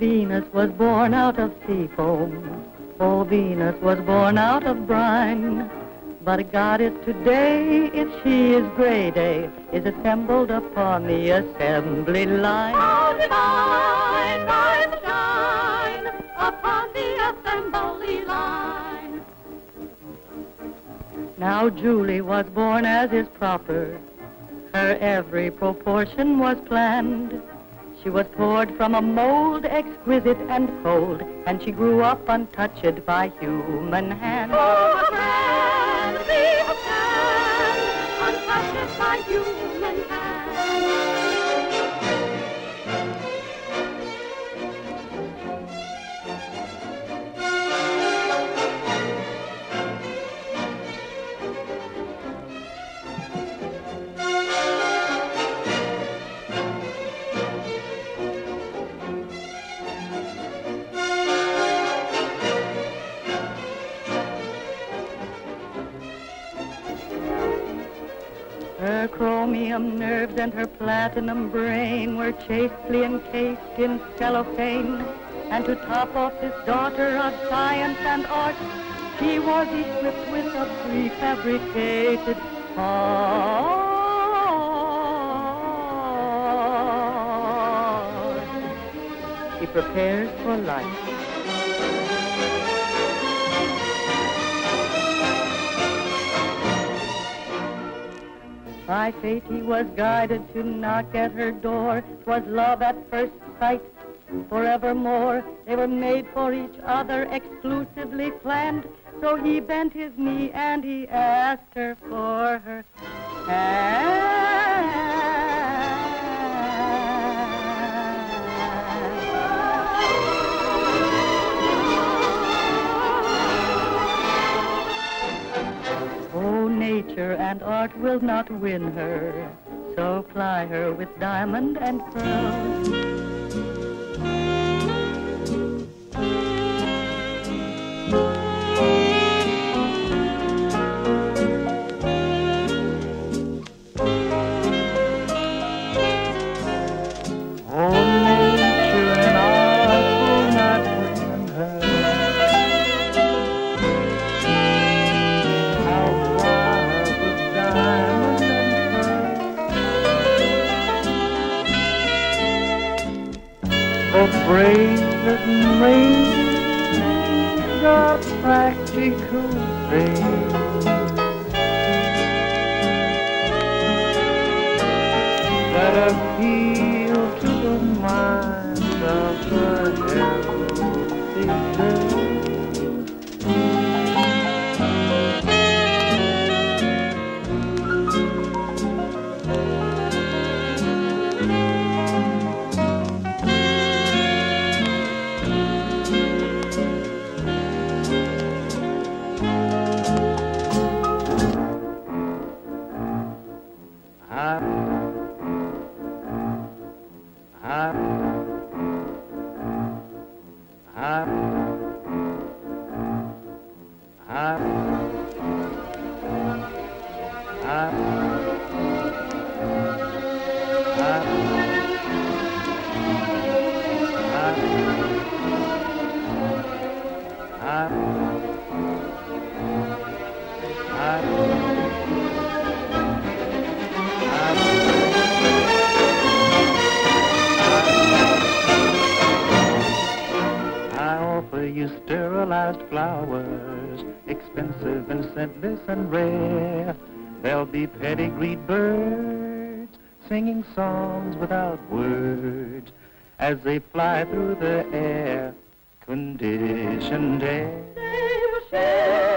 Venus was born out of sea foam. Oh, Venus was born out of brine. But a goddess today, if she is gray day, is assembled upon the assembly line. Oh, divine, rise and shine upon the assembly line. Now Julie was born as is proper. Her every proportion was planned. She was poured from a mold exquisite and cold, and she grew up untouched by human hand. Chromium nerves and her platinum brain were chastely encased in cellophane. And to top off this daughter of science and art, she was equipped with a prefabricated heart. She prepares for life. By fate he was guided to knock at her door. 'Twas love at first sight, forevermore. They were made for each other, exclusively planned. So he bent his knee and he asked her for her hand. And art will not win her, so ply her with diamond and pearl. Pearl. Oh, brazen rings are practical things that appeal to the mind of the healthy you sterilized flowers, expensive and scentless and rare. There'll be pedigreed birds singing songs without words as they fly through the air, conditioned air.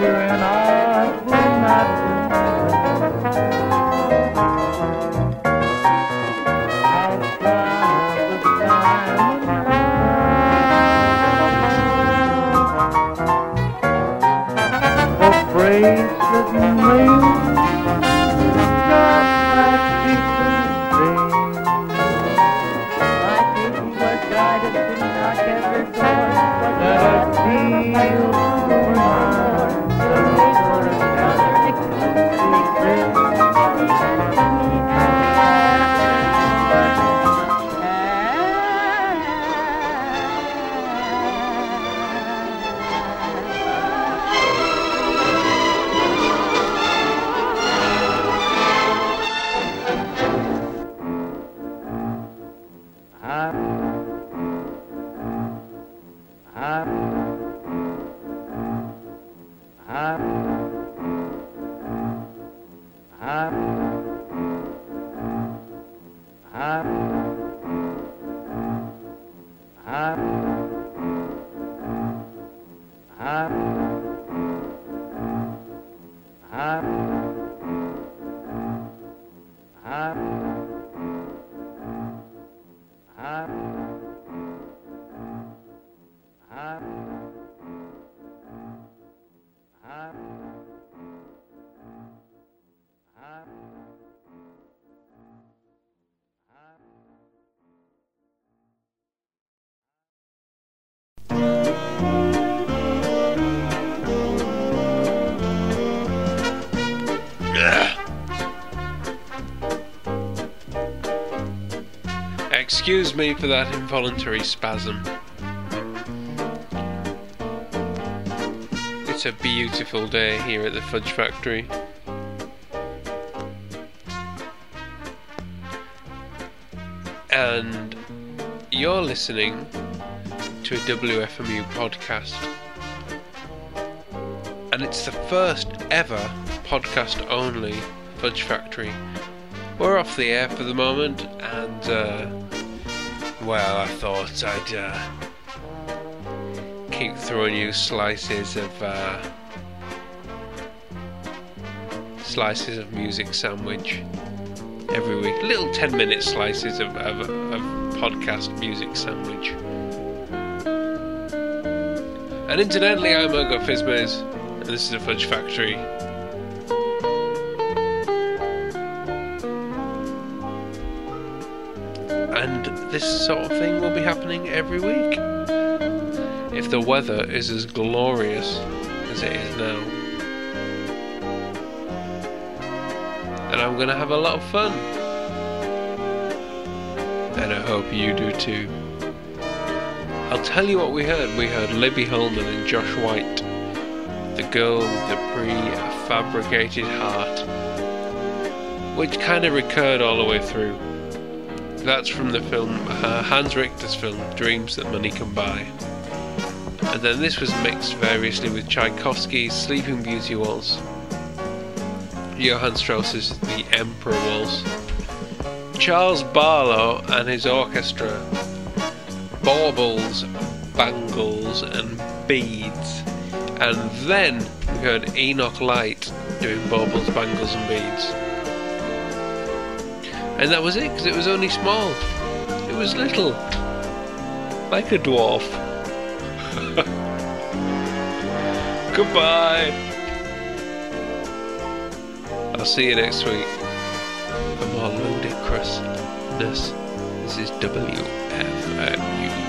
you and I. Excuse me for that involuntary spasm. It's a beautiful day here at the Fudge Factory. And you're listening to a WFMU podcast. And it's the first ever podcast only Fudge Factory. We're off the air for the moment, and uh, well, I thought I'd uh, keep throwing you slices of uh, slices of music sandwich every week. Little ten-minute slices of, of, of podcast music sandwich. And incidentally, I'm Ergo Phizmiz, and this is a Fudge Factory. This sort of thing will be happening every week. If the weather is as glorious as it is now. And I'm gonna have a lot of fun. And I hope you do too. I'll tell you what we heard. We heard Libby Holman and Josh White. The girl with the pre-fabricated heart. Which kind of recurred all the way through. That's from the film, uh, Hans Richter's film, Dreams That Money Can Buy. And then this was mixed variously with Tchaikovsky's Sleeping Beauty Waltz, Johann Strauss's The Emperor Waltz, Charles Barlow and his orchestra, baubles, bangles, and beads. And then we heard Enoch Light doing baubles, bangles, and beads. And that was it, because it was only small. It was little. Like a dwarf. Goodbye. I'll see you next week. For more ludicrousness, this is WFMU.